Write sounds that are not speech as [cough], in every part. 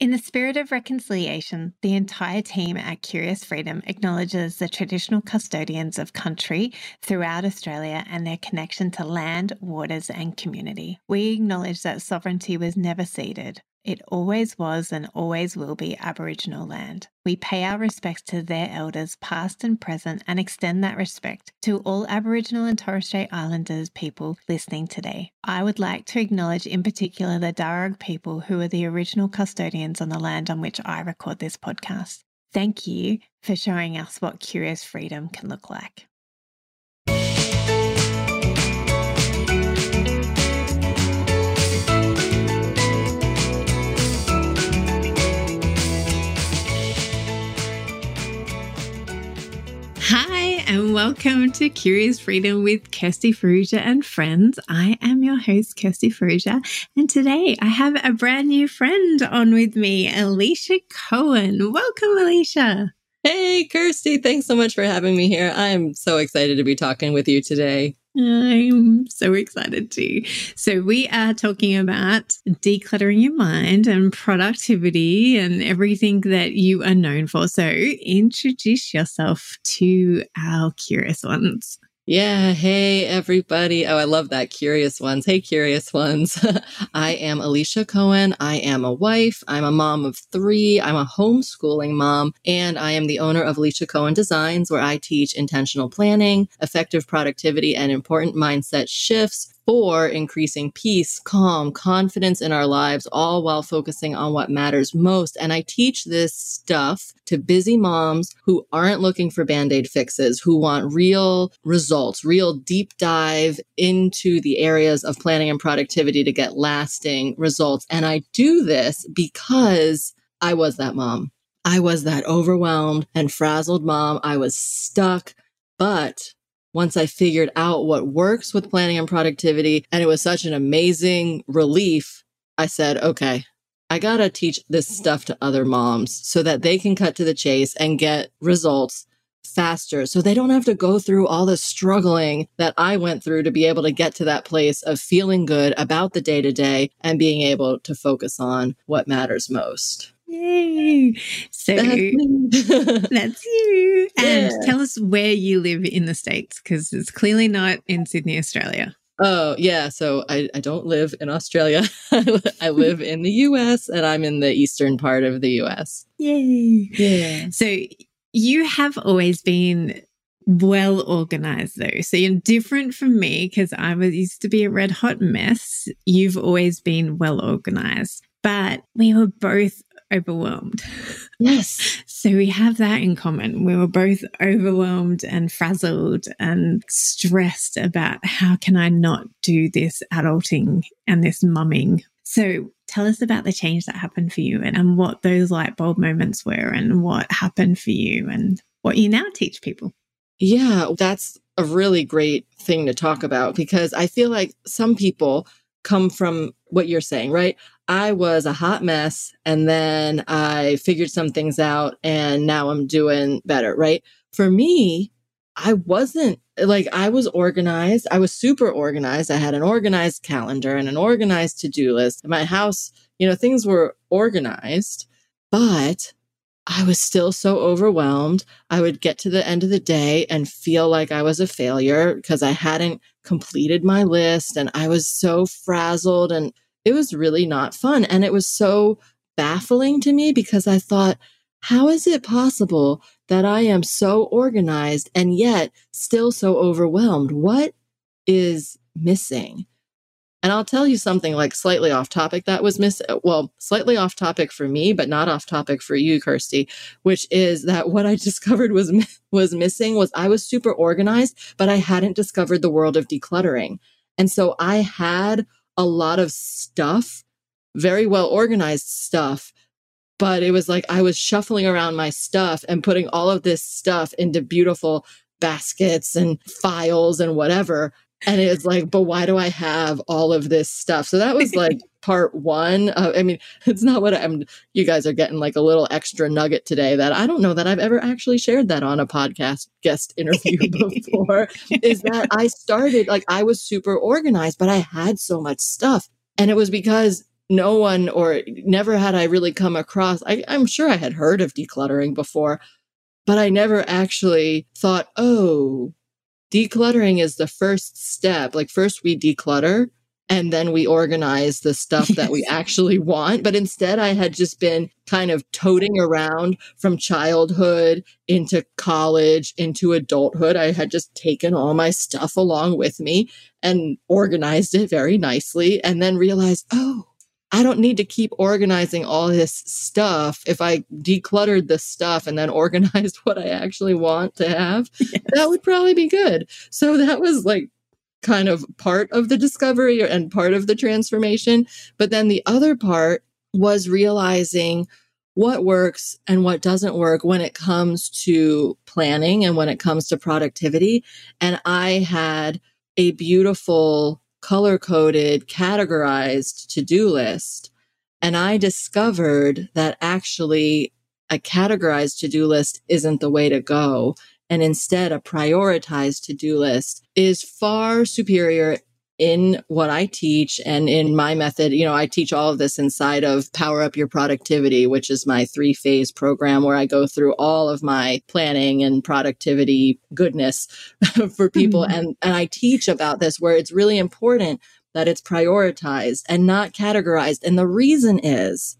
In the spirit of reconciliation, the entire team at Curious Freedom acknowledges the traditional custodians of country throughout Australia and their connection to land, waters, and community. We acknowledge that sovereignty was never ceded. It always was and always will be Aboriginal land. We pay our respects to their elders, past and present, and extend that respect to all Aboriginal and Torres Strait Islanders people listening today. I would like to acknowledge in particular the Darug people who are the original custodians on the land on which I record this podcast. Thank you for showing us what curious freedom can look like. Hi, and welcome to Curious Freedom with Kirsty Farrugia and friends. I am your host, Kirsty Farrugia, and today I have a brand new friend on with me, Alicia Cohen. Welcome, Alicia. Hey, Kirsty, thanks so much for having me here. I'm so excited to be talking with you today. I'm so excited too. So, we are talking about decluttering your mind and productivity and everything that you are known for. So, introduce yourself to our curious ones. Yeah. Hey, everybody. Oh, I love that. Curious ones. Hey, curious ones. [laughs] I am Alicia Cohen. I am a wife. I'm a mom of three. I'm a homeschooling mom, and I am the owner of Alicia Cohen Designs, where I teach intentional planning, effective productivity, and important mindset shifts for increasing peace, calm, confidence in our lives, all while focusing on what matters most. And I teach this stuff to busy moms who aren't looking for band aid fixes, who want real results, real deep dive into the areas of planning and productivity to get lasting results. And I do this because I was that mom. I was that overwhelmed and frazzled mom. I was stuck, but once I figured out what works with planning and productivity, and it was such an amazing relief, I said, okay, I got to teach this stuff to other moms so that they can cut to the chase and get results faster so they don't have to go through all the struggling that I went through to be able to get to that place of feeling good about the day to day and being able to focus on what matters most. Yay! So that's, [laughs] that's you. And Yeah. tell us where you live in the States because it's clearly not in Sydney, Australia. Oh, yeah. So I, I don't live in Australia. [laughs] I live in the US and I'm in the eastern part of the US. Yay. Yeah. So you have always been well organized though. So you're different from me because I was used to be a red hot mess. You've always been well organized, but we were both overwhelmed. Yes. [laughs] So we have that in common. We were both overwhelmed and frazzled and stressed about how can I not do this adulting and this mumming. So tell us about the change that happened for you and, and what those light bulb moments were and what happened for you and what you now teach people. Yeah. That's a really great thing to talk about because I feel like some people come from what you're saying, right? I was a hot mess and then I figured some things out and now I'm doing better, right? For me, I wasn't like I was organized. I was super organized. I had an organized calendar and an organized to-do list. My house, you know, things were organized, but I was still so overwhelmed. I would get to the end of the day and feel like I was a failure because I hadn't completed my list and I was so frazzled and it was really not fun. And it was so baffling to me because I thought, how is it possible that I am so organized and yet still so overwhelmed? What is missing? And I'll tell you something like slightly off topic that was miss well, slightly off topic for me, but not off topic for you, Kirsty, which is that what I [laughs] discovered was was missing was I was super organized, but I hadn't discovered the world of decluttering. And so I had a lot of stuff, very well organized stuff. But it was like I was shuffling around my stuff and putting all of this stuff into beautiful baskets and files and whatever. And it's like, but why do I have all of this stuff? So that was like [laughs] part one. Uh, I mean, [laughs] it's not what I'm, you guys are getting like a little extra nugget today that I don't know that I've ever actually shared that on a podcast guest interview [laughs] before. is that I started, like, I was super organized, but I had so much stuff. And it was because no one or never had I really come across, I, I'm sure I had heard of decluttering before, but I never actually thought, oh, decluttering is the first step. Like, first we declutter and then we organize the stuff yes. that we actually want. But instead, I had just been kind of toting around from childhood into college into adulthood. I had just taken all my stuff along with me and organized it very nicely and then realized, oh, I don't need to keep organizing all this stuff. If I decluttered the stuff and then [laughs] organized what I actually want to have, yes. that would probably be good. So that was like kind of part of the discovery and part of the transformation. But then the other part was realizing what works and what doesn't work when it comes to planning and when it comes to productivity. And I had a beautiful color coded, categorized to do list. And I discovered that actually a categorized to do list isn't the way to go. And instead, a prioritized to do list is far superior in what I teach and in my method, you know, I teach all of this inside of Power Up Your Productivity, which is my three phase program where I go through all of my planning and productivity goodness [laughs] for people. Mm-hmm. And, and I teach about this where it's really important that it's prioritized and not categorized. And the reason is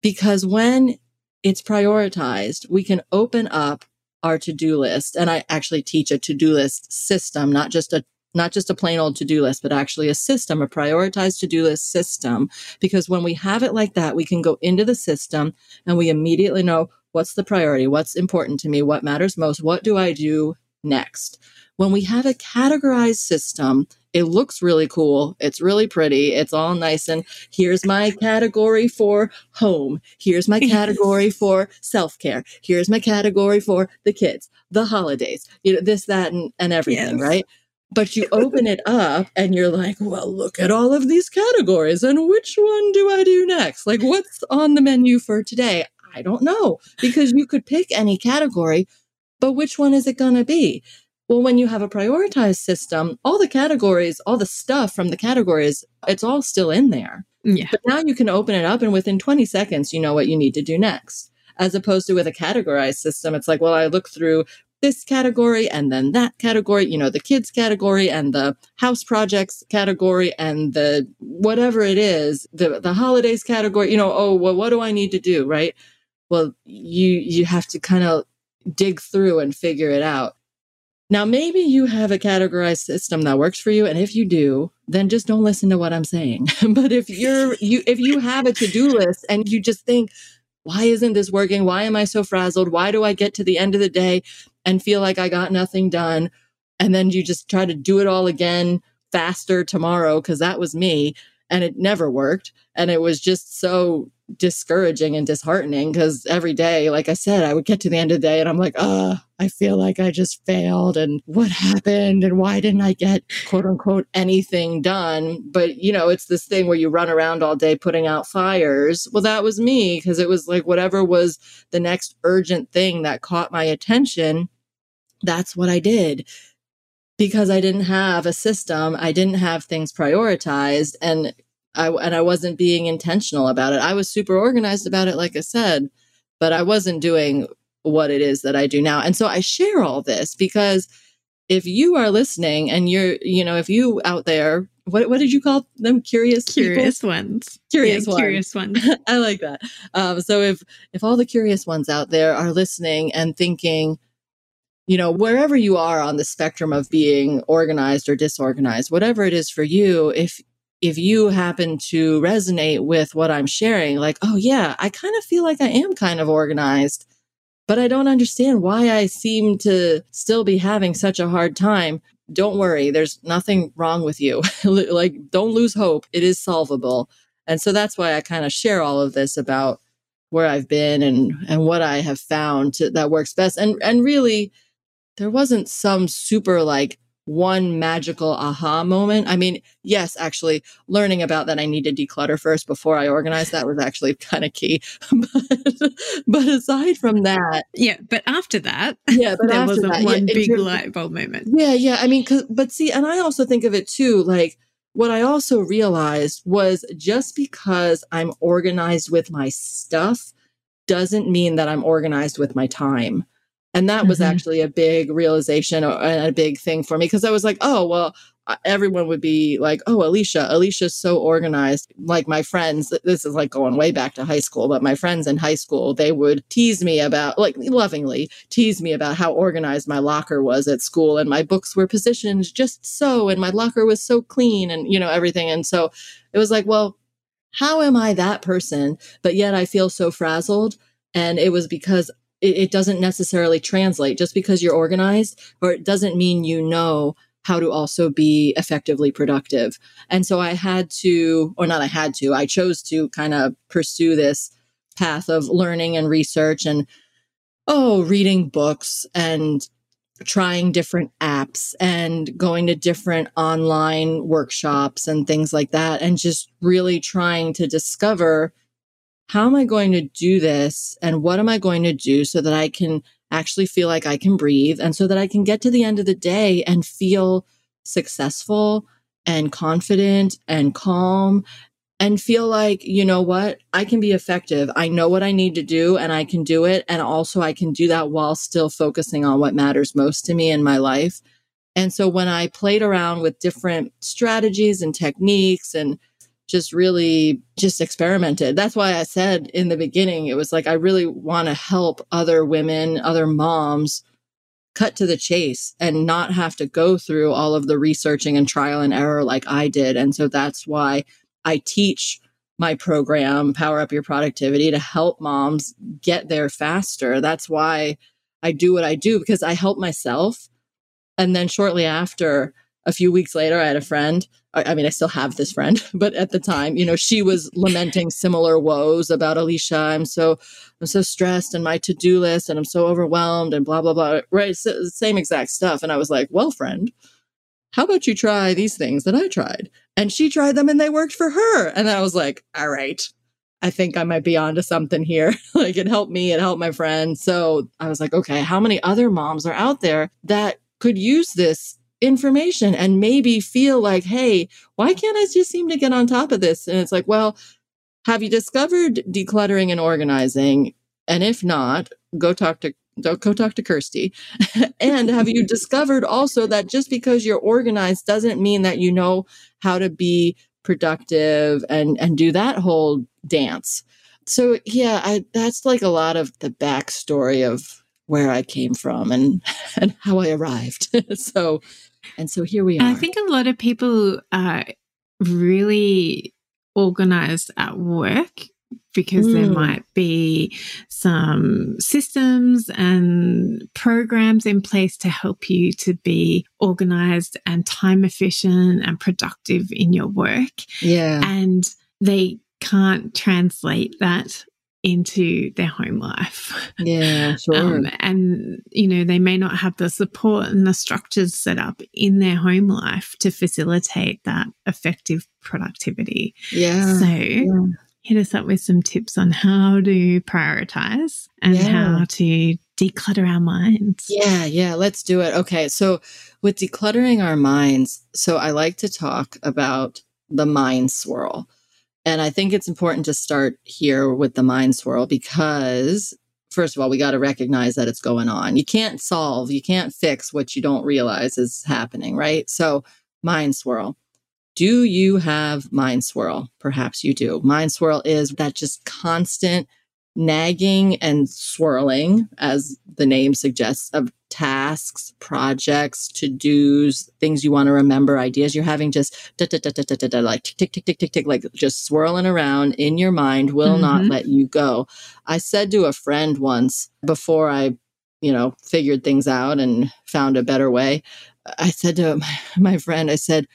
because when it's prioritized, we can open up our to-do list and i actually teach a to-do list system not just a not just a plain old to-do list, but actually a system, a prioritized to-do list system. Because when we have it like that, we can go into the system and we immediately know what's the priority, what's important to me, what matters most, what do I do next? When we have a categorized system, it looks really cool. It's really pretty. It's all nice. And here's my category for home. Here's my category for self care. Here's my category for the kids, the holidays, you know, this, that, and, and everything, yes. right? But you open it up and you're like, well, look at all of these categories and which one do I do next? Like, what's on the menu for today? I don't know because you could pick any category, but which one is it going to be? Well, when you have a prioritized system, all the categories, all the stuff from the categories, it's all still in there. Yeah. But now you can open it up and within 20 seconds, you know what you need to do next. As opposed to with a categorized system, it's like, well, I look through this category and then that category, you know, the kids category and the house projects category and the whatever it is, the the holidays category, you know, oh, well what do I need to do, right? Well, you you have to kind of dig through and figure it out. Now, maybe you have a categorized system that works for you and if you do, then just don't listen to what I'm saying. [laughs] but if you're you if you have a to-do list and you just think why isn't this working? Why am I so frazzled? Why do I get to the end of the day and feel like I got nothing done. And then you just try to do it all again faster tomorrow because that was me. And it never worked. And it was just so discouraging and disheartening because every day, like I said, I would get to the end of the day and I'm like, oh, I feel like I just failed. And what happened? And why didn't I get quote unquote anything done? But, you know, it's this thing where you run around all day putting out fires. Well, that was me because it was like whatever was the next urgent thing that caught my attention that's what I did because I didn't have a system. I didn't have things prioritized and I, and I wasn't being intentional about it. I was super organized about it, like I said, but I wasn't doing what it is that I do now. And so I share all this because if you are listening and you're, you know, if you out there, what what did you call them? Curious, curious people? ones, curious yeah, ones. curious ones. [laughs] I like that. Um, so if if all the curious ones out there are listening and thinking, you know, wherever you are on the spectrum of being organized or disorganized, whatever it is for you, if if you happen to resonate with what I'm sharing, like, oh yeah, I kind of feel like I am kind of organized, but I don't understand why I seem to still be having such a hard time. don't worry, there's nothing wrong with you. [laughs] like, don't lose hope. It is solvable. And so that's why I kind of share all of this about where I've been and and what I have found to, that works best. And and really, there wasn't some super like one magical aha moment. I mean, yes, actually, learning about that I need to declutter first before I organize that was actually [laughs] kind of key. but, [laughs] but aside from that, yeah. But after that, yeah, [laughs] but there wasn't that, one yeah, big light bulb moment. Yeah, yeah. I mean, but see, and I also think of it too, like what I also realized was just because I'm organized with my stuff doesn't mean that I'm organized with my time. And that was mm-hmm. actually a big realization and a big thing for me because I was like, oh, well, everyone would be like, oh, Alicia, Alicia's so organized. Like my friends, this is like going way back to high school, but my friends in high school, they would tease me about, like lovingly tease me about how organized my locker was at school. And my books were positioned just so, and my locker was so clean and, you know, everything. And so it was like, well, how am I that person? But yet I feel so frazzled. And it was because it, it doesn't necessarily translate just because you're organized, or it doesn't mean you know how to also be effectively productive. And so I had to, or not I had to, I chose to kind of pursue this path of learning and research and, oh, reading books and trying different apps and going to different online workshops and things like that. And just really trying to discover how am I going to do this? And what am I going to do so that I can actually feel like I can breathe and so that I can get to the end of the day and feel successful and confident and calm and feel like, you know what, I can be effective. I know what I need to do and I can do it. And also, I can do that while still focusing on what matters most to me in my life. And so, when I played around with different strategies and techniques and just really just experimented. That's why I said in the beginning, it was like, I really want to help other women, other moms cut to the chase and not have to go through all of the researching and trial and error like I did. And so that's why I teach my program, Power Up Your Productivity, to help moms get there faster. That's why I do what I do because I help myself. And then shortly after, a few weeks later, I had a friend. I, mean, I still have this friend, [laughs] but at the time, you know, she was lamenting similar woes about Alicia. I'm so, I'm so stressed and my to do list and I'm so overwhelmed and blah, blah, blah. Right. So, same exact stuff. And I was like, well, friend, how about you try these things that I tried? And she tried them and they worked for her. And I was like, all right, I think I might be onto something here. [laughs] like it helped me, it helped my friend. So I was like, okay, how many other moms are out there that could use this information and maybe feel like, hey, why can't I just seem to get on top of this? And it's like, well, have you discovered decluttering and organizing? And if not, go talk to go talk to Kirsty. [laughs] and have you discovered also that just because you're organized doesn't mean that you know how to be productive and and do that whole dance. So yeah, I, that's like a lot of the backstory of where I came from and [laughs] and how I arrived. [laughs] so and so here we are. I think a lot of people are really organized at work because mm. there might be some systems and programs in place to help you to be organized and time efficient and productive in your work. Yeah. And they can't translate that into their home life. Yeah, sure. Um, and, you know, they may not have the support and the structures set up in their home life to facilitate that effective productivity. Yeah. So, yeah. hit us up with some tips on how to prioritize and yeah. how to declutter our minds. Yeah, yeah, let's do it. Okay. So, with decluttering our minds, so I like to talk about the mind swirl. And I think it's important to start here with the mind swirl because, first of all, we got to recognize that it's going on. You can't solve, you can't fix what you don't realize is happening, right? So, mind swirl. Do you have mind swirl? Perhaps you do. Mind swirl is that just constant nagging and swirling, as the name suggests, of tasks, projects, to dos, things you want to remember, ideas you're having just da, da, da, da, da, da, da, like tick, tick, tick, tick, tick, tick, like just swirling around in your mind will mm-hmm. not let you go. I said to a friend once before I, you know, figured things out and found a better way. I said to my, my friend, I said,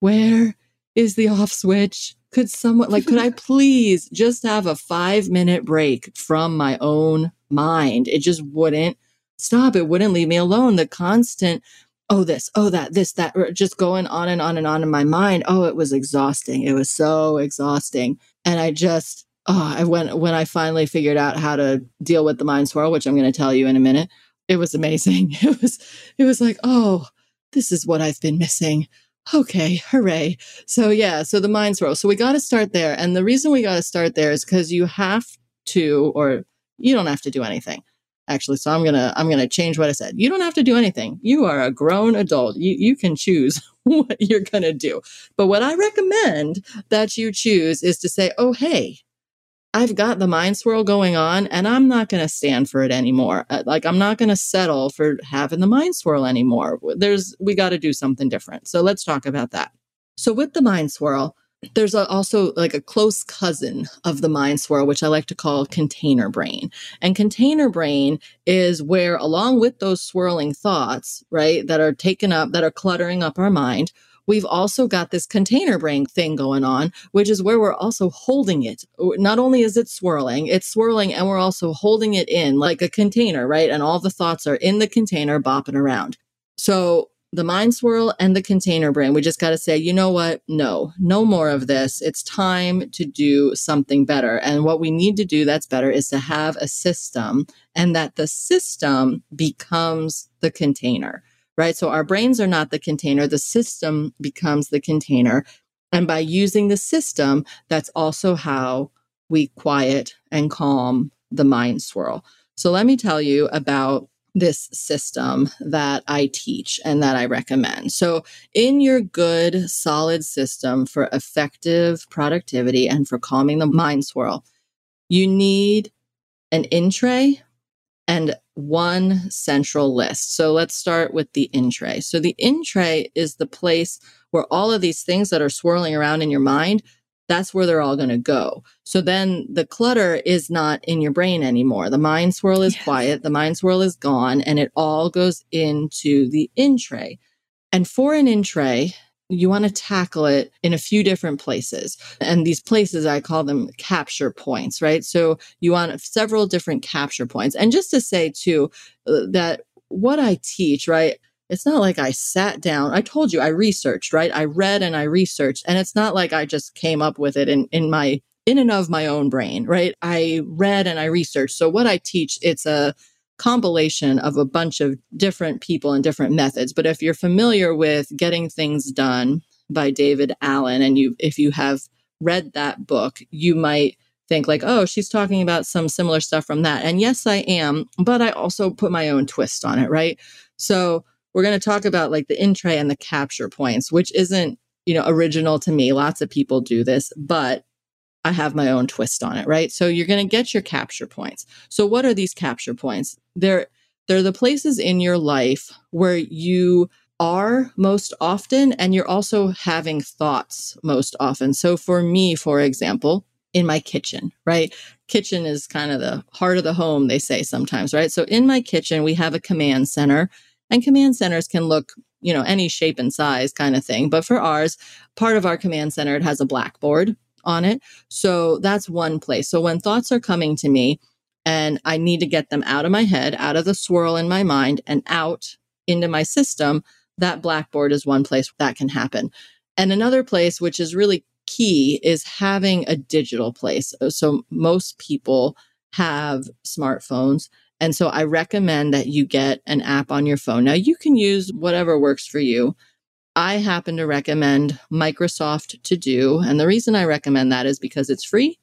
where is the off switch? Could someone, like, could I [laughs] please just have a five minute break from my own mind? It just wouldn't stop. It wouldn't leave me alone. The constant, oh, this, oh, that, this, that, just going on and on and on in my mind. Oh, it was exhausting. It was so exhausting. And I just, oh, I went, when I finally figured out how to deal with the mind swirl, which I'm going to tell you in a minute, it was amazing. [laughs] It was, it was like, oh, this is what I've been missing. Okay, hooray. So yeah, so the mind swirl. So we got to start there. And the reason we got to start there is because you have to, or you don't have to do anything. Actually, so I'm gonna I'm gonna change what I said. You don't have to do anything. You are a grown adult. You you can choose [laughs] what you're gonna do. But what I recommend that you choose is to say, oh hey, I've got the mind swirl going on and I'm not going to stand for it anymore. Uh, like I'm not going to settle for having the mind swirl anymore. There's we got to do something different. So let's talk about that. So with the mind swirl, there's a, also like a close cousin of the mind swirl, which I like to call container brain. And container brain is where, along with those swirling thoughts, right, that are taken up, that are cluttering up our mind, we've also got this container brain thing going on, which is where we're also holding it. Not only is it swirling, it's swirling and we're also holding it in like a container, right? And all the thoughts are in the container bopping around. So the mind swirl and the container brain, we just got to say, you know what? No, no more of this. It's time to do something better. And what we need to do that's better is to have a system and that the system becomes the container right? So our brains are not the container. The system becomes the container. And by using the system, that's also how we quiet and calm the mind swirl. So let me tell you about this system that I teach and that I recommend. So, in your good, solid system for effective productivity and for calming the mind swirl, you need an in tray and one central list. So let's start with the in tray. So the in tray is the place where all of these things that are swirling around in your mind, that's where they're all going to go. So then the clutter is not in your brain anymore. The mind swirl is yes. quiet, the mind swirl is gone, and it all goes into the in tray. And for an in tray, you want to tackle it in a few different places. And these places, I call them capture points, right? So you want several different capture points. And just to say, too, uh, that what I teach, right? It's not like I sat down. I told you I researched, right? I read and I researched. And it's not like I just came up with it in, in my, in and of my own brain, right? I read and I researched. So what I teach, it's a, compilation of a bunch of different people and different methods. But if you're familiar with Getting Things Done by David Allen, and you if you have read that book, you might think like, oh, she's talking about some similar stuff from that. And yes, I am, but I also put my own twist on it, right? So we're going to talk about like the in tray and the capture points, which isn't, you know, original to me. Lots of people do this, but I have my own twist on it, right? So you're going to get your capture points. So what are these capture points? They're they're the places in your life where you are most often and you're also having thoughts most often. So for me, for example, in my kitchen, right? Kitchen is kind of the heart of the home, they say sometimes, right? So in my kitchen, we have a command center and command centers can look, you know, any shape and size kind of thing. But for ours, part of our command center, it has a blackboard on it. So that's one place. So when thoughts are coming to me and I need to get them out of my head, out of the swirl in my mind and out into my system, that blackboard is one place that can happen. And another place, which is really key, is having a digital place. Uh, so most people have smartphones. And so I recommend that you get an app on your phone. Now you can use whatever works for you. I happen to recommend Microsoft To Do. And the reason I recommend that is because it's free.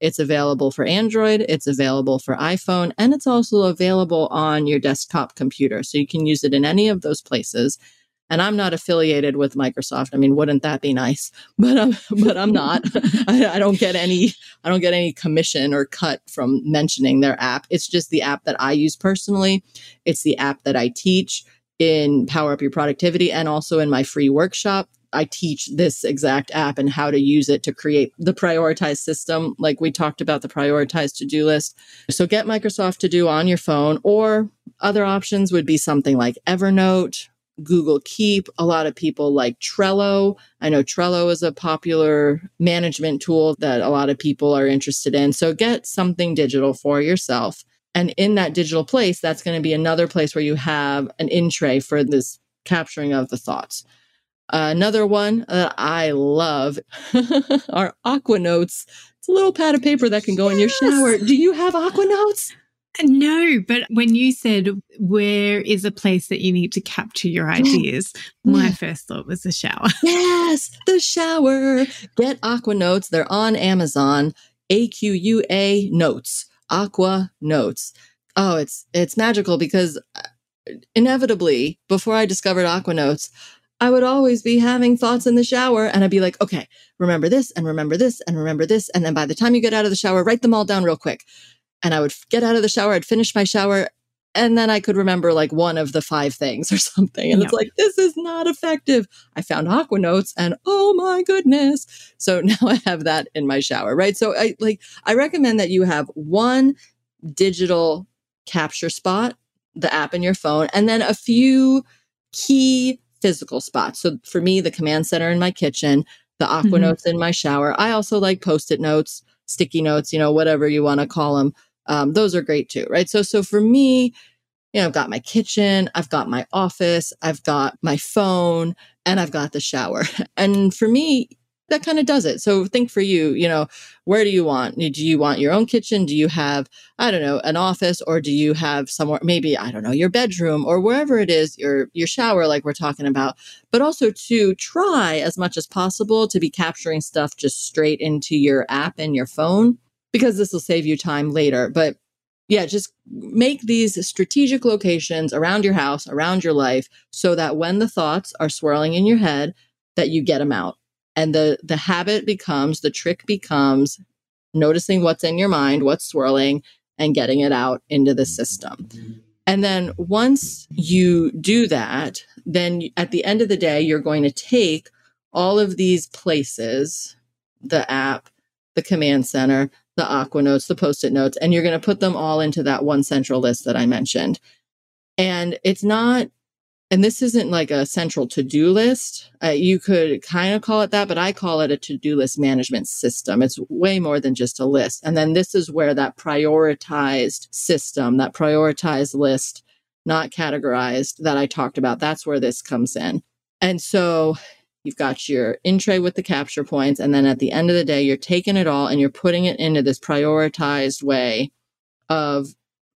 It's available for Android, it's available for iPhone, and it's also available on your desktop computer. So you can use it in any of those places. And I'm not affiliated with Microsoft. I mean, wouldn't that be nice? [laughs] But I'm, but I'm not. [laughs] I, I don't get any. I don't get any commission or cut from mentioning their app. It's just the app that I use personally. It's the app that I teach in Power Up Your Productivity and also in my free workshop. I teach this exact app and how to use it to create the prioritized system, like we talked about the prioritized to do list. So get Microsoft to do on your phone, or other options would be something like Evernote. Google Keep. A lot of people like Trello. I know Trello is a popular management tool that a lot of people are interested in. So get something digital for yourself. And in that digital place, that's going to be another place where you have an in tray for this capturing of the thoughts. Uh, another one that I love [laughs] are Aqua Notes. It's a little pad of paper that can go yes. in your shower. Do you have Aqua Notes? No, but when you said where is a place that you need to capture your [gasps] ideas, my first thought was the shower. [laughs] Yes, the shower. Get Aqua Notes. They're on Amazon. A Q U A Notes. Aqua Notes. Oh, it's it's magical because uh, inevitably before I discovered Aqua Notes, I would always be having thoughts in the shower and I'd be like, okay, remember this and remember this and remember this. And then by the time you get out of the shower, write them all down real quick and I would get out of the shower, I'd finish my shower, and then I could remember like one of the five things [laughs] or something. And it's like, this is not effective. I found Aqua Notes and oh my goodness. So [laughs] now I have that in my shower, right? So I like, I recommend that you have one digital capture spot, the app in your phone, and then a few key physical spots. So for me, the command center in my kitchen, the Aqua mm-hmm. Notes in my shower. I also like post it notes, sticky notes, you know, whatever you want to call them um, those are great too, right? So, so for me, you know, I've got my kitchen, I've got my office, I've got my phone, and I've got the shower. [laughs] And for me, that kind of does it. So think for you, you know, where do you want? Do you want your own kitchen? Do you have, I don't know, an office or do you have somewhere, maybe, I don't know, your bedroom or wherever it is, your, your shower, like we're talking about, but also to try as much as possible to be capturing stuff just straight into your app and your phone because this will save you time later. But yeah, just make these strategic locations around your house, around your life, so that when the thoughts are swirling in your head, that you get them out. And the the habit becomes, the trick becomes noticing what's in your mind, what's swirling, and getting it out into the system. And then once you do that, then at the end of the day, you're going to take all of these places, the app, the command center, the aqua notes, the post it notes, and you're going to put them all into that one central list that I mentioned. And it's not, and this isn't like a central to do list. Uh, you could kind of call it that, but I call it a to do list management system. It's way more than just a list. And then this is where that prioritized system, that prioritized list, not categorized that I talked about, that's where this comes in. And so You've got your in tray with the capture points. And then at the end of the day, you're taking it all and you're putting it into this prioritized way of,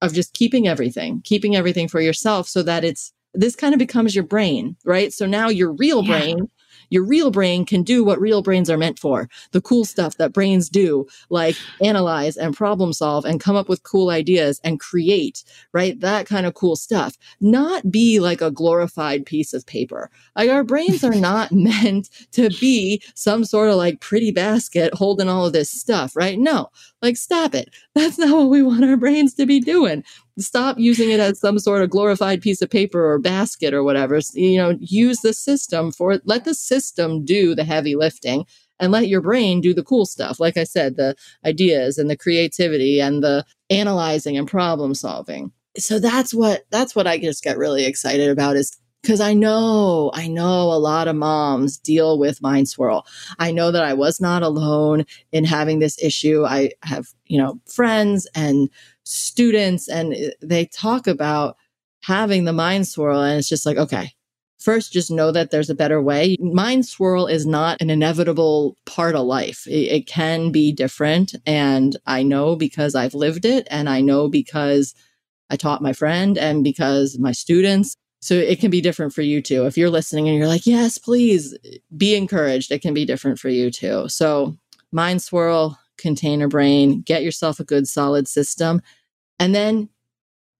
of just keeping everything, keeping everything for yourself so that it's, this kind of becomes your brain, right? So now your real yeah. brain your real brain can do what real brains are meant for the cool stuff that brains do, like analyze and problem solve and come up with cool ideas and create, right? That kind of cool stuff. Not be like a glorified piece of paper. Like our brains are not [laughs] meant to be some sort of like pretty basket holding all of this stuff, right? No, like stop it. [laughs] That's not what we want our brains to be doing stop using it as some sort of glorified piece of paper or basket or whatever. You know, use the system for it. let the system do the heavy lifting and let your brain do the cool stuff. Like I said, the ideas and the creativity and the analyzing and problem solving. So that's what that's what I just get really excited about is because I know, I know a lot of moms deal with mind swirl. I know that I was not alone in having this issue. I have, you know, friends and students and eh, they talk about having the mind swirl and it's just like okay first just know that there's a better way mind swirl is not an inevitable part of life it, it, can be different and i know because i've lived it and i know because i taught my friend and because my students so it can be different for you too if you're listening and you're like yes please be encouraged it can be different for you too so mind swirl container brain get yourself a good solid system and then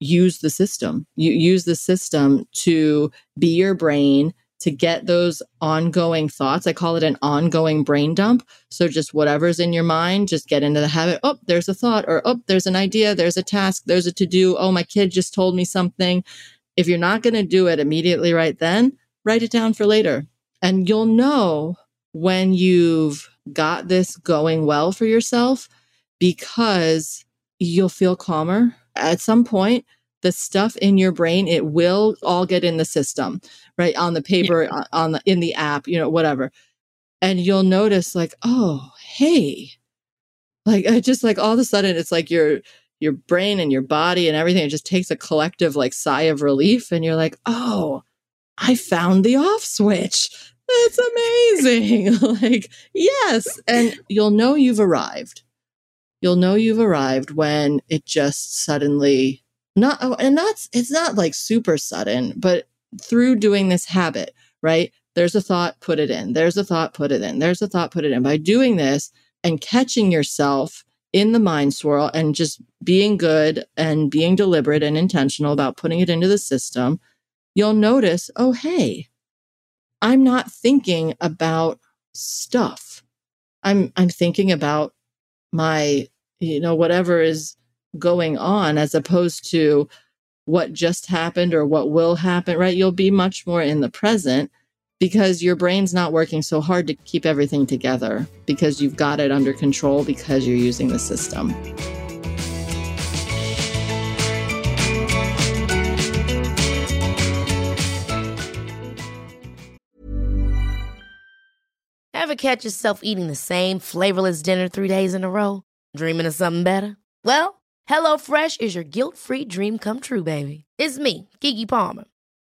use the system. You use the system to be your brain to get those ongoing thoughts. I call it an ongoing brain dump. So just whatever's in your mind, just get into the habit. Oh, there's a thought or oh, there's an idea, there's a task, there's a to do. Oh, my kid just told me something. If you're not going to do it immediately right then, write it down for later. And you'll know when you've got this going well for yourself because you'll feel calmer. At some point, the stuff in your brain, it will all get in the system, right? On the paper, yeah. on the, in the app, you know, whatever. And you'll notice like, oh, hey, like I just like all of a sudden it's like your, your brain and your body and everything, it just takes a collective like sigh of relief. And you're like, oh, I found the off switch. That's amazing. [laughs] like, yes. And you'll know you've arrived. You'll know you've arrived when it just suddenly not oh, and that's it's not like super sudden but through doing this habit right there's a thought put it in there's a thought put it in there's a thought put it in by doing this and catching yourself in the mind swirl and just being good and being deliberate and intentional about putting it into the system you'll notice oh hey i'm not thinking about stuff i'm i'm thinking about my you know whatever is going on as opposed to what just happened or what will happen, right? You'll be much more in the present because your brain's not working so hard to keep everything together because you've got it under control because you're using the system. Ever catch yourself eating the same flavorless dinner three days in a row? Dreaming of something better? Well, HelloFresh is your guilt free dream come true, baby. It's me, Keke Palmer.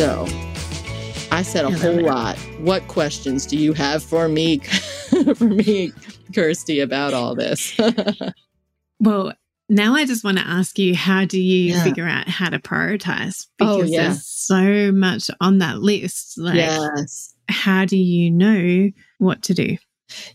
So I said a whole lot. What questions do you have for me, [laughs] for me, Kirsty, about all this? [laughs] well, now I just want to ask you, how do you yeah. figure out how to prioritize? Oh, because oh, yeah. there's so much on that list. Like, yes. How do you know what to do?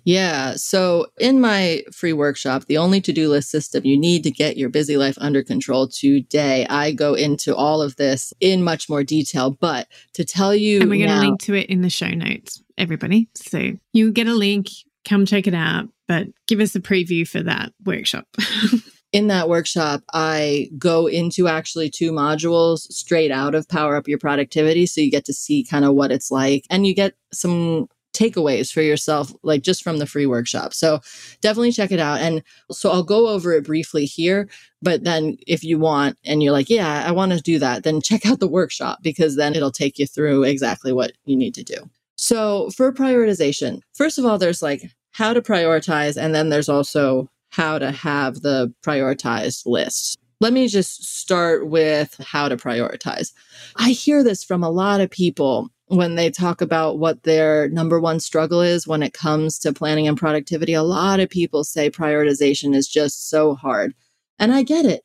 Yeah. So in my free workshop, the only to do list system you need to get your busy life under control today, I go into all of this in much more detail. But to tell you. And we're going to link to it in the show notes, everybody. So you get a link, come check it out, but give us a preview for that workshop. [laughs] in that workshop, I go into actually two modules straight out of Power Up Your Productivity. So you get to see kind of what it's like and you get some takeaways for yourself, like just from the free workshop. So definitely check it out. And so I'll go over it briefly here. But then if you want and you're like, yeah, I want to do that, then check out the workshop because then it'll take you through exactly what you need to do. So for prioritization, first of all, there's like how to prioritize, and then there's also how to have the prioritized list. Let me just start with how to prioritize. I hear this from a lot of people when they talk about what their number one struggle is when it comes to planning and productivity, a lot of people say prioritization is just so hard. And I get it.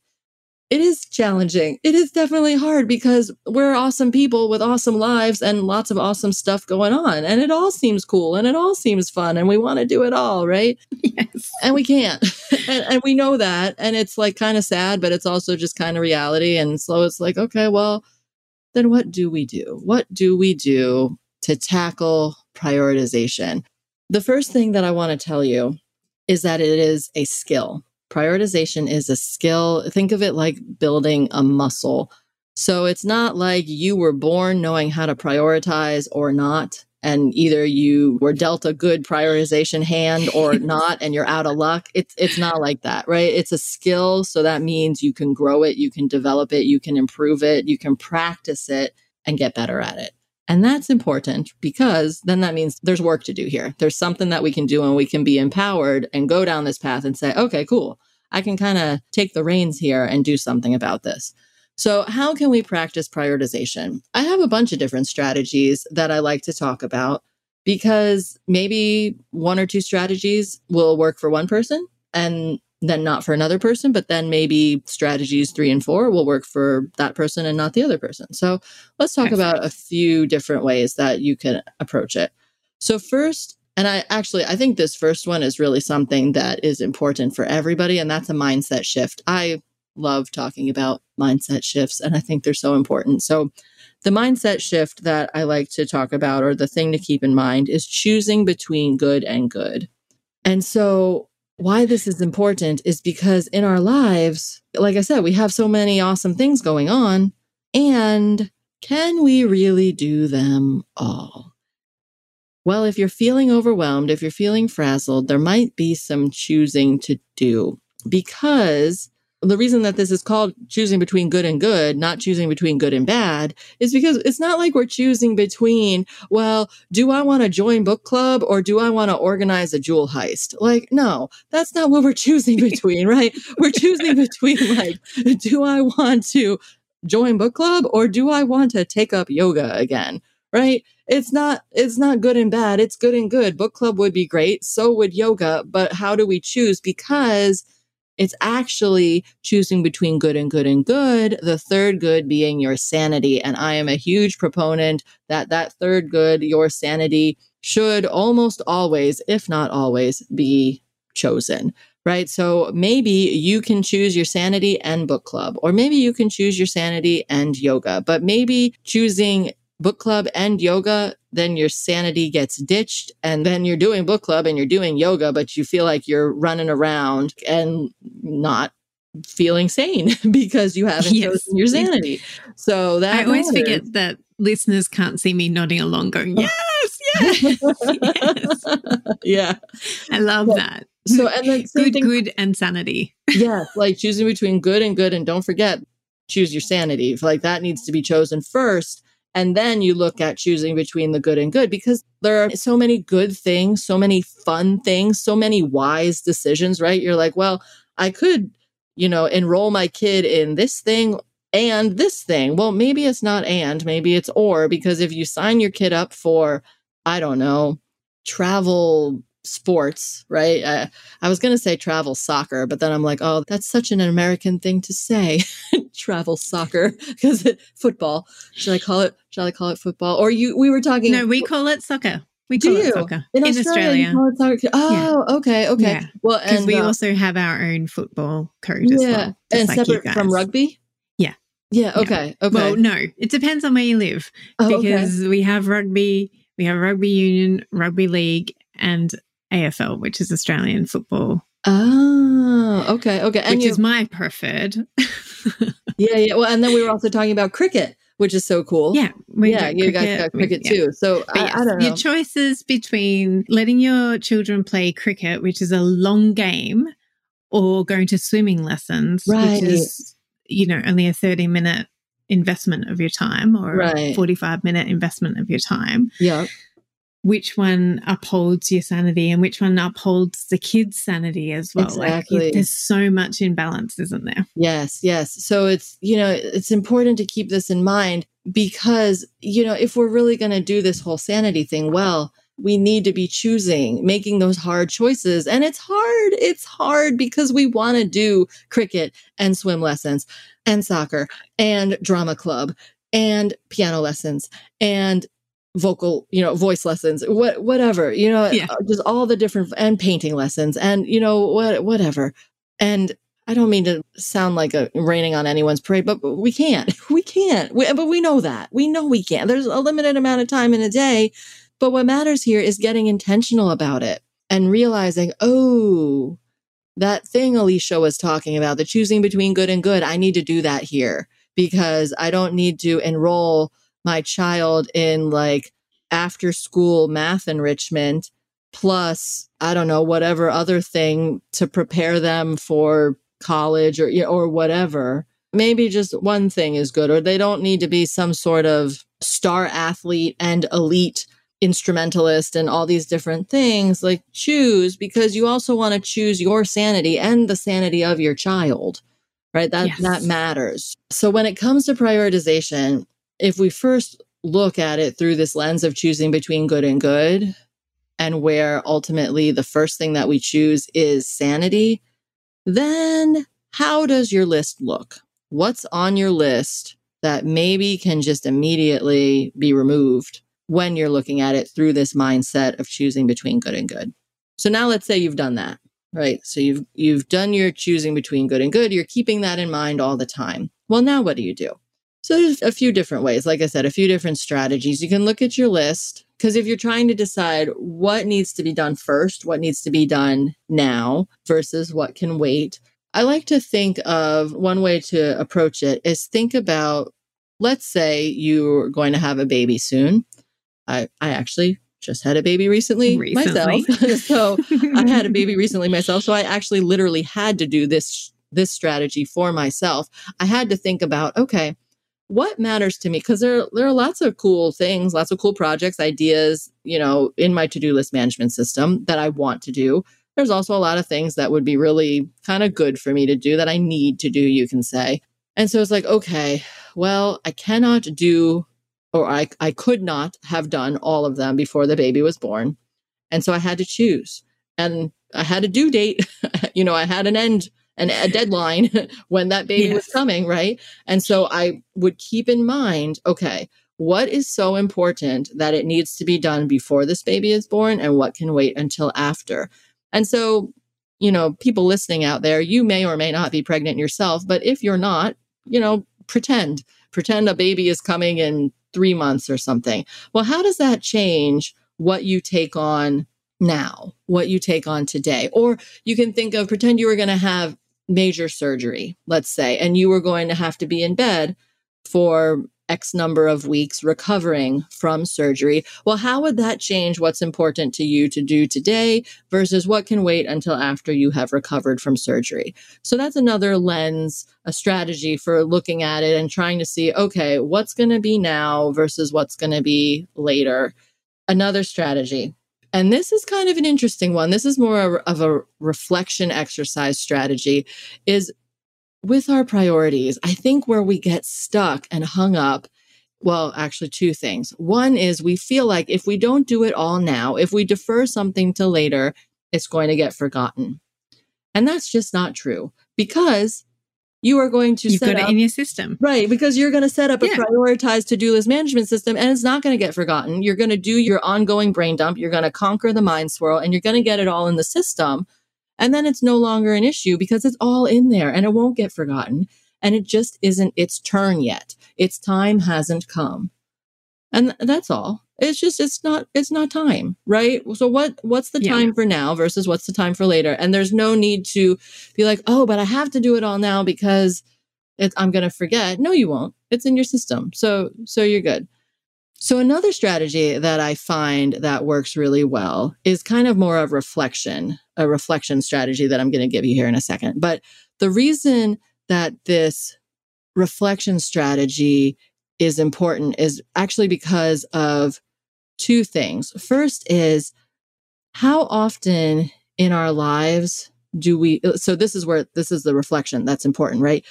It is challenging. It is definitely hard because we're awesome people with awesome lives and lots of awesome stuff going on. And it all seems cool and it all seems fun and we want to do it all, right? [laughs] Yes. And we can't. [laughs] and, and we know that. And it's like kind of sad, but it's also just kind of reality. And so it's like, okay, well, then what do we do? What do we do to tackle prioritization? The first thing that I want to tell you is that it is a skill. Prioritization is a skill. Think of it like building a muscle. So it's not like you were born knowing how to prioritize or not and either you were dealt a good prioritization hand or [laughs] not and you're out of luck it's it's not like that right? It's a skill so that means you can grow it you can develop it you can improve it you can practice it and get better at it. And that's important because then that means there's work to do here. There's something that we can do and we can be empowered and go down this path and say okay cool. I can kind of take the reins here and do something about this so, how can we practice prioritization? I have a bunch of different strategies that I like to talk about because maybe one or two strategies will work for one person and then not for another person, but then maybe strategies three and four will work for that person and not the other person. So, let's talk Excellent. about a few different ways that you can approach it. So, first, and I actually I think this first one is really something that is important for everybody and that's a mindset shift. I love talking about mindset shifts, and I think they're so important. So, the mindset shift that I like to talk about, or the thing to keep in mind, is choosing between good and good. And so, why this is important is because in our lives, like I said, we have so many awesome things going on. And can we really do them all? Well, if you're feeling overwhelmed, if you're feeling frazzled, there might be some choosing to do because the reason that this is called choosing between good and good, not choosing between good and bad, is because it's not like we're choosing between, well, do I want to join book club or do I want to organize a jewel heist? Like, no, that's not what we're [laughs] choosing between, right? We're choosing between, like, do I want to join book club or do I want to take up yoga again? Right? It's not it's not good and bad. It's good and good. Book club would be great. So would yoga, but how do we choose? Because it's actually choosing between good and good and good, the third good being your sanity. And I am a huge proponent that that third good, your sanity, should almost always, if not always, be chosen. Right. So maybe you can choose your sanity and book club, or maybe you can choose your sanity and yoga, but maybe choosing book club and yoga, then your sanity gets ditched. And then you're doing book club and you're doing yoga, but you feel like you're running around and not feeling sane [laughs] because you haven't yes. chosen your sanity. So that I always matters. forget that listeners can't see me nodding along, going, oh. yes, [laughs] yes, yes. [laughs] yeah. I love that. So and then good, thing, good and sanity. yeah, like choosing between good and good, and don't forget choose your sanity. Like that needs to be chosen first and then you look at choosing between the good and good because there are so many good things, so many fun things, so many wise decisions, right? You're like, well, I could, you know, enroll my kid in this thing and this thing. Well, maybe it's not and, maybe it's or, because if you sign your kid up for, I don't know, travel sports, right? Uh, I was going to say travel soccer, but then I'm like, oh, that's such an American thing to say, [laughs] travel soccer, [laughs] because football. Should I call it? Shall I call it football? Or you? We were talking. No, we call it soccer. We call Do it soccer in, in Australia. Australia. Oh, yeah. okay, okay. Yeah. Well, because we uh, also have our own football code yeah. as well, and like separate from rugby. Yeah. Yeah. Okay. Yeah. Okay. Well, no, it depends on where you live oh, because okay. we have rugby, we have rugby union, rugby league, and AFL, which is Australian football. Oh, okay, okay, and which you, is my preferred. [laughs] yeah, yeah. Well, and then we were also talking about cricket, which is so cool. Yeah, yeah, you cricket, guys got cricket we, yeah. too. So I, yes, I, don't know. Your choices between letting your children play cricket, which is a long game, or going to swimming lessons, right. which is you know only a thirty minute investment of your time or right. a 45 minute investment of your time. Yeah which one upholds your sanity and which one upholds the kids' sanity as well. Exactly. Like, there's so much imbalance, isn't there? Yes, yes. So it's, you know, it's important to keep this in mind because, you know, if we're really going to do this whole sanity thing well, we need to be choosing, making those hard choices. And it's hard. It's hard because we want to do cricket and swim lessons and soccer and drama club and piano lessons and vocal, you know, voice lessons, what, whatever, you know, yeah. Uh, just all the different and painting lessons and, you know, what, whatever. And I don't mean to sound like a raining on anyone's parade, but we can't, [laughs] we can't, we, but we know that we know we can't. There's a limited amount of time in a day. But what matters here is getting intentional about it and realizing, oh, that thing Alicia was talking about, the choosing between good and good, I need to do that here because I don't need to enroll my child in like after school math enrichment plus I don't know whatever other thing to prepare them for college or or whatever. Maybe just one thing is good or they don't need to be some sort of star athlete and elite instrumentalist and all these different things like choose because you also want to choose your sanity and the sanity of your child right that yes. that matters so when it comes to prioritization if we first look at it through this lens of choosing between good and good, and where ultimately the first thing that we choose is sanity, then how does your list look? What's on your list that maybe can just immediately be removed when you're looking at it through this mindset of choosing between good and good? So now let's say you've done that. right? So you've you've done your choosing between good and good. You're keeping that in mind all the time. Well, now what do you do? So there's a few different ways. Like I said, a few different strategies. You can look at your list because if you're trying to decide what needs to be done first, what needs to be done now versus what can wait, I like to think of one way to approach it is think about let's say you're going to have a baby soon. I, I actually just had a baby recently, recently. myself. [laughs] so I had a [laughs] baby recently myself. So I actually literally had to do this this strategy for myself. I had to think about, okay, what matters to me? Because there, there are lots of cool things, lots of cool projects, ideas, you know, in my to-do list management system that I want to do. There's also a lot of things that would be really kind of good for me to do that I need to do, you can say. And so it's like, okay, well, I cannot do or I, I could not have done all of them before the baby was born. And so I had to choose. And I had a due date. [laughs] you know, I had an end and a deadline [laughs] when that baby yes. was coming, right? And so I would keep in mind, okay, what is so important that it needs to be done before this baby is born and what can wait until after? And so, you know, people listening out there, you may or may not be pregnant yourself, but if you're not, you know, pretend, pretend a baby is coming in three months or something. Well, how does that change what you take on now, what you take on today? Or you can think of pretend you were going to have major surgery, let's say, and you were going to have to be in bed for X number of weeks recovering from surgery. Well, how would that change what's important to you to do today versus what can wait until after you have recovered from surgery? So that's another lens, a strategy for looking at it and trying to see, okay, what's going to be now versus what's going to be later. Another strategy. And this is kind of an interesting one. This is more of a reflection exercise strategy is with our priorities, I think where we get stuck and hung up, well, actually, two things. One is we feel like if we don't do it all now, if we defer something to later, it's going to get forgotten. And that's just not true because you are going to You've set got up, it in your system. Right. Because you're going to set up yeah. a prioritized to do list management system and it's not going to get forgotten. You're going to do your ongoing brain dump. You're going to conquer the mind swirl and you're going to get it all in the system and then it's no longer an issue because it's all in there and it won't get forgotten. And it just isn't its turn yet. Its time hasn't come. And that's all. It's just it's not it's not time, right? So what what's the yeah. time for now versus what's the time for later? And there's no need to be like, "Oh, but I have to do it all now because I'm going to forget." No, you won't. It's in your system. So so you're good. So another strategy that I find that works really well is kind of more of reflection, a reflection strategy that I'm going to give you here in a second. But the reason that this reflection strategy is important is actually because of two things. First is how often in our lives do we so this is where this is the reflection that's important, right?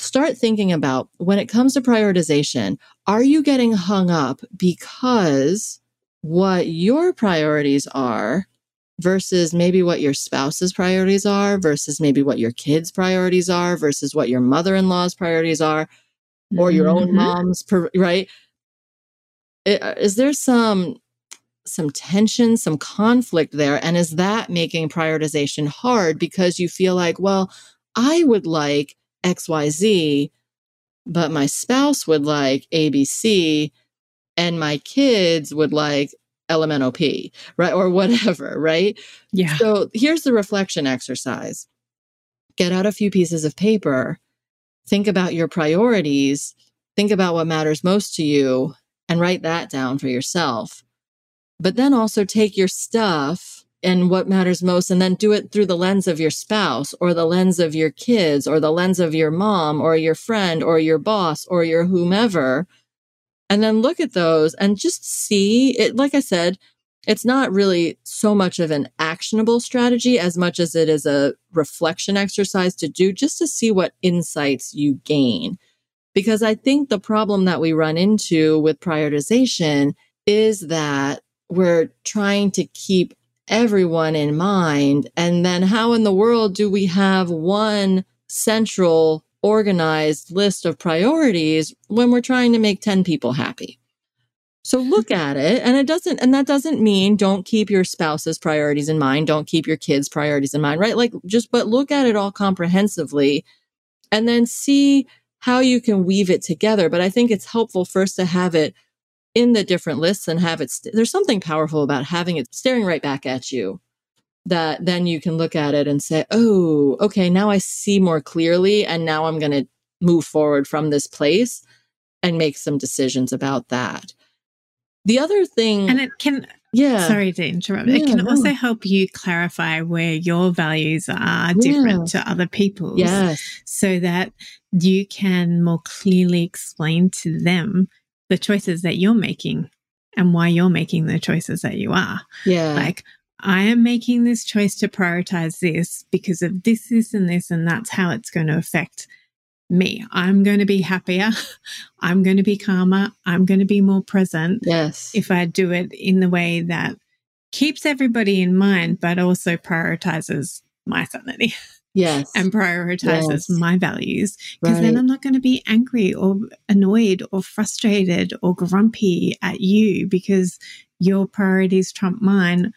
start thinking about when it comes to prioritization, are you getting hung up because what your priorities are versus maybe what your spouse's priorities are versus maybe what your kids' priorities are versus what your mother-in-law's priorities are or your mm-hmm. own mom's, right? Eh, uh, is there some some tension, some conflict there and is that making prioritization hard because you feel like, well, I would like XYZ, but my spouse would like ABC and my kids would like LMNOP, right? Or whatever, [laughs] right? Yeah. So here's the reflection exercise get out a few pieces of paper, think about your priorities, think about what matters most to you, and write that down for yourself. But then also take your stuff and what matters most and then do it through the lens of your spouse or the lens of your kids or the lens of your mom or your friend or your boss or your whomever and then look at those and just see it like i said it's not really so much of an actionable strategy as much as it is a reflection exercise to do just to see what insights you gain because i think the problem that we run into with prioritization is that we're trying to keep everyone in mind. And then how in the world do we have one central organized list of priorities when we're trying to make 10 people happy? So look [laughs] at it. And it doesn't, and that doesn't mean don't keep your spouse's priorities in mind. Don't keep your kids' priorities in mind, right? Like just, but look at it all comprehensively and then see how you can weave it together. But I think it's helpful first to have it in the different lists and have it, st- there's something powerful about having it staring right back at you that then you can look at it and say, oh, okay, now I see more clearly. And now I'm going to move forward from this place and make some decisions about that. The other thing, and it can, yeah, sorry to interrupt, yeah, it can no. also help you clarify where your values are different yeah. to other people's. Yes. So that you can more clearly explain to them the choices that you're making and why you're making the choices that you are. Yeah. Like, I am making this choice to prioritize this because of this, this, and this, and that's how it's going to affect me. I'm going to be happier. [laughs] I'm going to be calmer. I'm going to be more present. Yes. If I do it in the way that keeps everybody in mind, but also prioritizes my sanity. [laughs] Yes. and prioritizes yes. my values. Because right. then I'm not going to be angry or annoyed or frustrated or grumpy at you because your priorities trump mine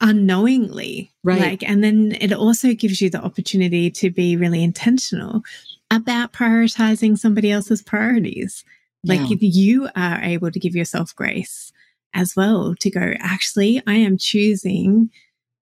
unknowingly. Right. Like, and then it also gives you the opportunity to be really intentional about prioritizing somebody else's priorities. Like yeah. you are able to give yourself grace as well to go, actually, I am choosing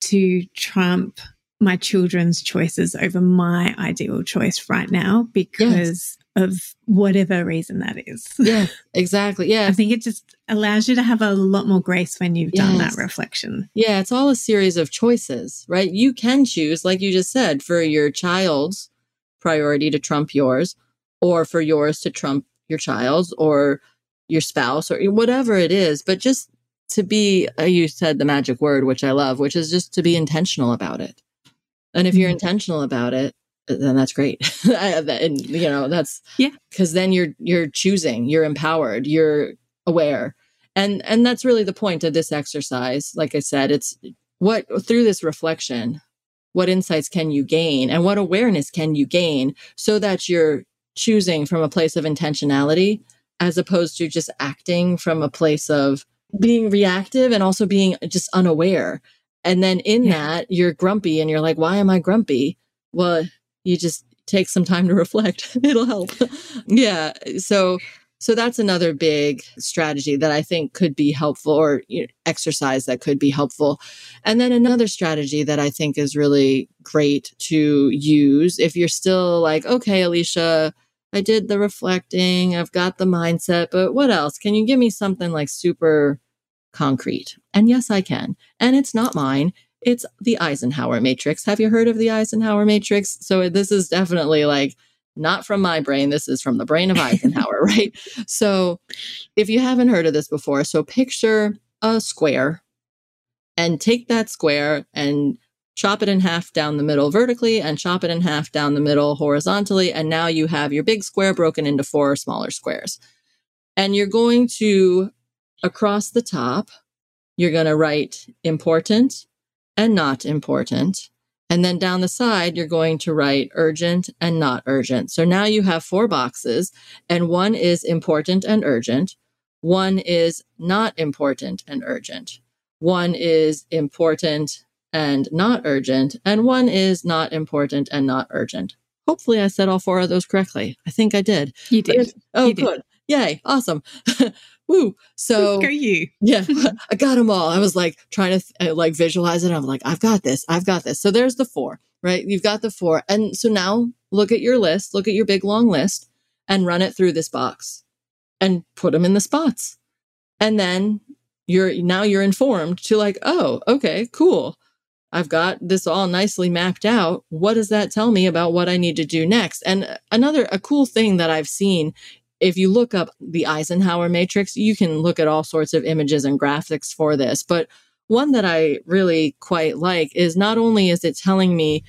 to trump my children's choices over my ideal choice right now because yes. of whatever reason that is. Yeah, [laughs] exactly. Yeah. I think it just allows you to have a lot more grace when you've yes. done that reflection. Yeah, it's all a series of choices, right? You can choose, like you just said, for your child's priority to trump yours, or for yours to trump your child's, or your spouse, or whatever it is. But just to be, uh, you said the magic word, which I love, which is just to be intentional about it. And if you're mm-hmm. intentional about it, uh, then that's great. [laughs] and you know, that's yeah, because then you're you're choosing, you're empowered, you're aware, and and that's really the point of this exercise. Like I said, it's what through this reflection, what insights can you gain, and what awareness can you gain, so that you're choosing from a place of intentionality as opposed to just acting from a place of being reactive and also being just unaware and then in yeah. that, you're grumpy and you're like, why am I grumpy? Well, you just take some time to reflect. [laughs] It'll help. [laughs] yeah. So, so that's another big strategy that I think could be helpful or you know, exercise that could be helpful. And then another strategy that I think is really great to use if you're still like, okay, Alicia, I did the reflecting, I've got the mindset, but what else? Can you give me something like super concrete. And yes, I can. And it's not mine. It's the Eisenhower matrix. Have you heard of the Eisenhower matrix? So this is definitely like not from my brain. This is from the brain of Eisenhower, [laughs] right? So if you haven't heard of this before, so picture a square and take that square and chop it in half down the middle vertically and chop it in half down the middle horizontally. And now you have your big square broken into four smaller squares. And you're going to across the top, you're going to write important and not important. And then down the side, you're going to write urgent and not urgent. So now you have four boxes, and one is important and urgent. One is not important and urgent. One is important and not urgent. And one is not important and not urgent. Hopefully, I said all four of those correctly. I think I did. You did. oh, you good. Did. Yay. Awesome. [laughs] woo. So go you. yeah, [laughs] I got them all. I was like trying to th- uh, like visualize it. I'm like, I've got this. I've got this. So there's the four, right? You've got the four. And so now look at your list, look at your big long list and run it through this box and put them in the spots. And then you're now you're informed to like, oh, okay, cool. I've got this all nicely mapped out. What does that tell me about what I need to do next? And another, a cool thing that I've seen if you look up the Eisenhower matrix, you can look at all sorts of images and graphics for this. But one that I really quite like is not only is it telling me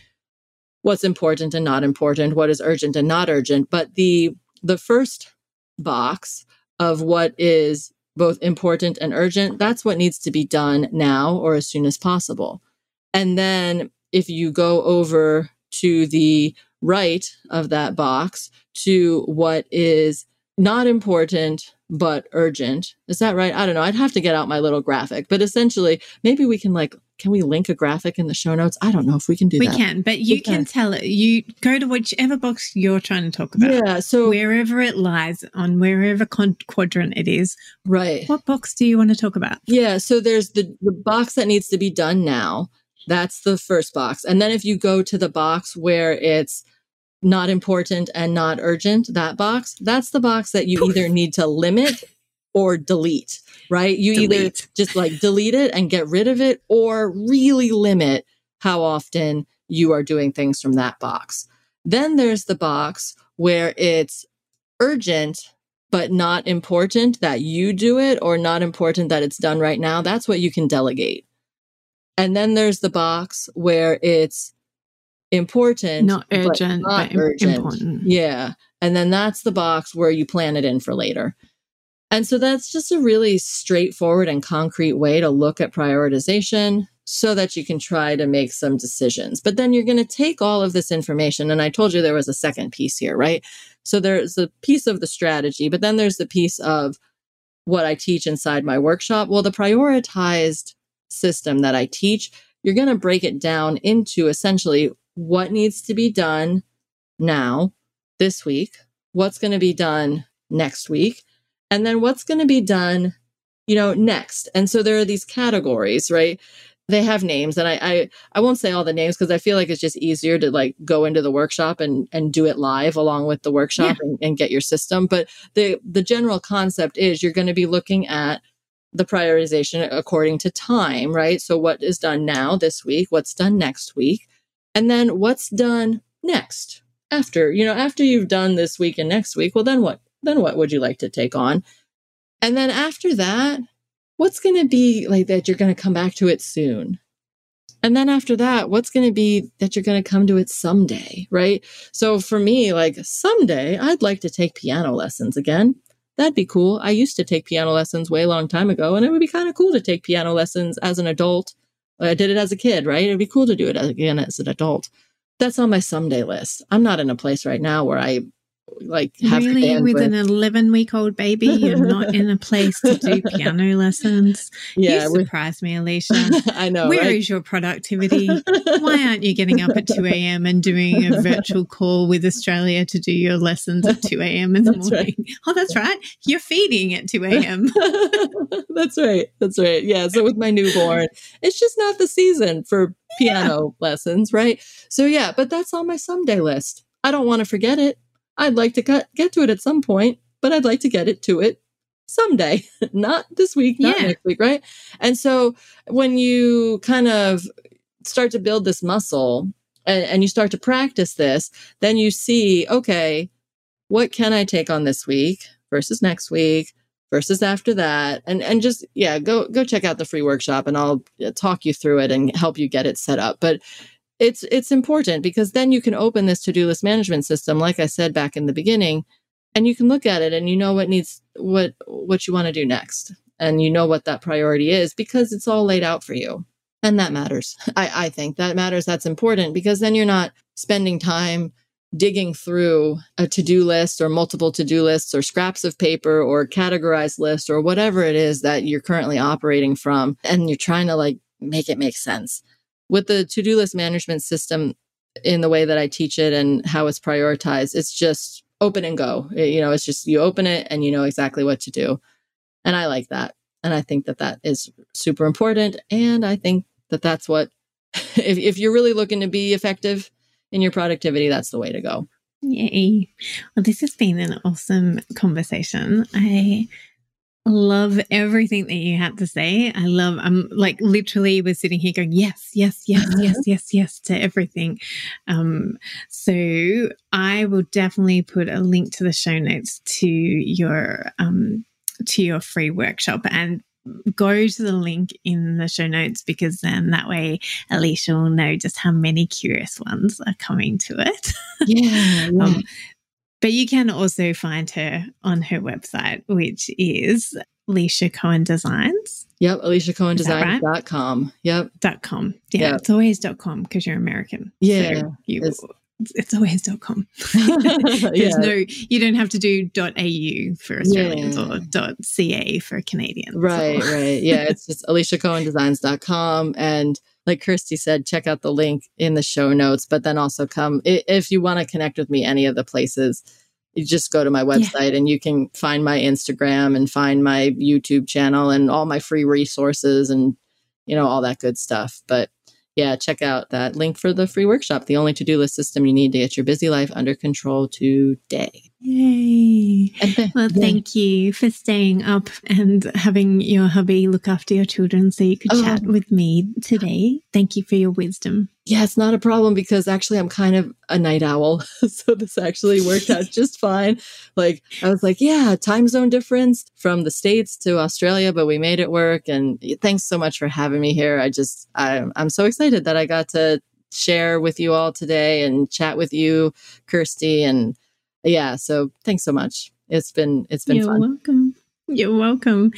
what's important and not important, what is urgent and not urgent, but the the first box of what is both important and urgent, that's what needs to be done now or as soon as possible. And then if you go over to the right of that box to what is not important, but urgent. Is that right? I don't know. I'd have to get out my little graphic, but essentially, maybe we can like, can we link a graphic in the show notes? I don't know if we can do we that. We can, but you can. can. tell it. You go to whichever box you're trying to talk about. Yeah. So wherever it lies on wherever con- quadrant it is. Right. What box do you want to talk about? Yeah. So there's the, the box that needs to be done now. That's the first box. And then if you go to the box where it's not important and not urgent, that box, that's the box that you either need to limit or delete, right? You delete. either just like delete it and get rid of it or really limit how often you are doing things from that box. Then there's the box where it's urgent but not important that you do it or not important that it's done right now. That's what you can delegate. And then there's the box where it's important, not urgent, but, not but urgent. important. Yeah. And then that's the box where you plan it in for later. And so that's just a really straightforward and concrete way to look at prioritization so that you can try to make some decisions. But then you're going to take all of this information. And I told you there was a second piece here, right? So there's a piece of the strategy, but then there's the piece of what I teach inside my workshop. Well, the prioritized system that I teach, you're going to break it down into essentially what needs to be done now, this week, what's going to be done next week, and then what's going to be done, you know, next. And so there are these categories, right? They have names, and I I, I won't say all the names because I feel like it's just easier to like go into the workshop and and do it live along with the workshop yeah. and, and get your system. But the the general concept is you're going to be looking at the prioritization according to time, right? So what is done now this week, what's done next week, and then what's done next after, you know, after you've done this week and next week, well, then what? Then what would you like to take on? And then after that, what's going to be like that you're going to come back to it soon? And then after that, what's going to be that you're going to come to it someday, right? So for me, like someday I'd like to take piano lessons again. That'd be cool. I used to take piano lessons way long time ago, and it would be kind of cool to take piano lessons as an adult I did it as a kid, right? It'd be cool to do it again as an adult. That's on my someday list. I'm not in a place right now where I like really with an 11 week old baby you're not in a place to do [laughs] piano lessons. Yeah you surprised me alicia. [laughs] I know Where right? is your productivity? Why aren't you getting up at 2 a.m and doing a virtual call with australia to do your lessons at 2 a.m in the that's morning? Right. oh that's right. You're feeding at 2 a.m [laughs] that's right. That's right. Yeah so with my newborn it's just not the season for piano yeah. lessons right? So yeah but that's on my someday list. I don't want to forget it. I'd like to get, get to it at some point, but I'd like to get it to it someday, [laughs] not this week, not yeah. next week, right? And so when you kind of start to build this muscle and, and, you start to practice this, then you see, okay, what can I take on this week versus next week versus after that? And and just yeah, go go check out the free workshop and I'll uh, talk you through it and help you get it set up. But it's it's important because then you can open this to-do list management system like i said back in the beginning and you can look at it and you know what needs what what you want to do next and you know what that priority is because it's all laid out for you and that matters i i think that matters that's important because then you're not spending time digging through a to-do list or multiple to-do lists or scraps of paper or categorized list or whatever it is that you're currently operating from and you're trying to like make it make sense with the to-do list management system in the way that I teach it and how it's prioritized, it's just open and go. It, you know, it's just you open it and you know exactly what to do. And I like that. And I think that that is super important. And I think that that's what, [laughs] if, if you're really looking to be effective in your productivity, that's the way to go. Yay. Well, this has been an awesome conversation. I love everything that you had to say. I love, I'm like literally was sitting here going, yes, yes, yes, [laughs] yes, yes, yes to everything. Um, so I will definitely put a link to the show notes to your, um, to your free workshop and go to the link in the show notes because then that way Alicia will know just how many curious ones are coming to it. Yeah. [laughs] yeah. um, but you can also find her on her website, which is Alicia Cohen Designs. Yep, AliciaCohenDesigns.com. Right? Yep. Dot com. Yeah, yep. it's always dot com because you're American. Yeah. So you, it's, always.com. [laughs] There's yeah. no, you don't have to do .au for Australians yeah. or .ca for Canadians. Right, so. right. Yeah, it's just aliciacohendesigns.com. And like Kirsty said, check out the link in the show notes, but then also come if you want to connect with me any of the places you just go to my website yeah. and you can find my Instagram and find my YouTube channel and all my free resources and you know all that good stuff. But yeah, check out that link for the free workshop, the only to-do list system you need to get your busy life under control today. Yay. well, thank you for staying up and having your hubby look after your children so you could oh. chat with me today. Thank you for your wisdom. Yeah, it's not a problem because actually I'm kind of a night owl. [laughs] so this actually worked out just fine. Like I was like, yeah, time zone difference from the States to Australia, but we made it work. And thanks so much for having me here. I just, I, I'm so excited that I got to share with you all today and chat with you, Kirsty, and yeah, so thanks so much. It's been it's been You're fun. welcome. You're welcome.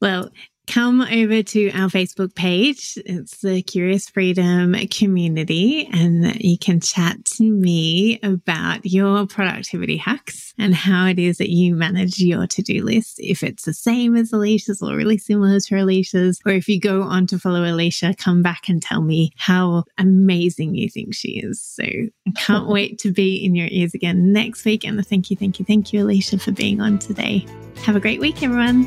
Well, come over to our Facebook page. It's the Curious Freedom community, and you can chat to me about your productivity hacks and how it is that you manage your to do list. If it's the same as Alicia's or really similar to Alicia's, or if you go on to follow Alicia, come back and tell me how amazing you think she is. So I can't [laughs] wait to be in your ears again next week. And thank you, thank you, thank you, Alicia, for being on today. Have a great week, everyone.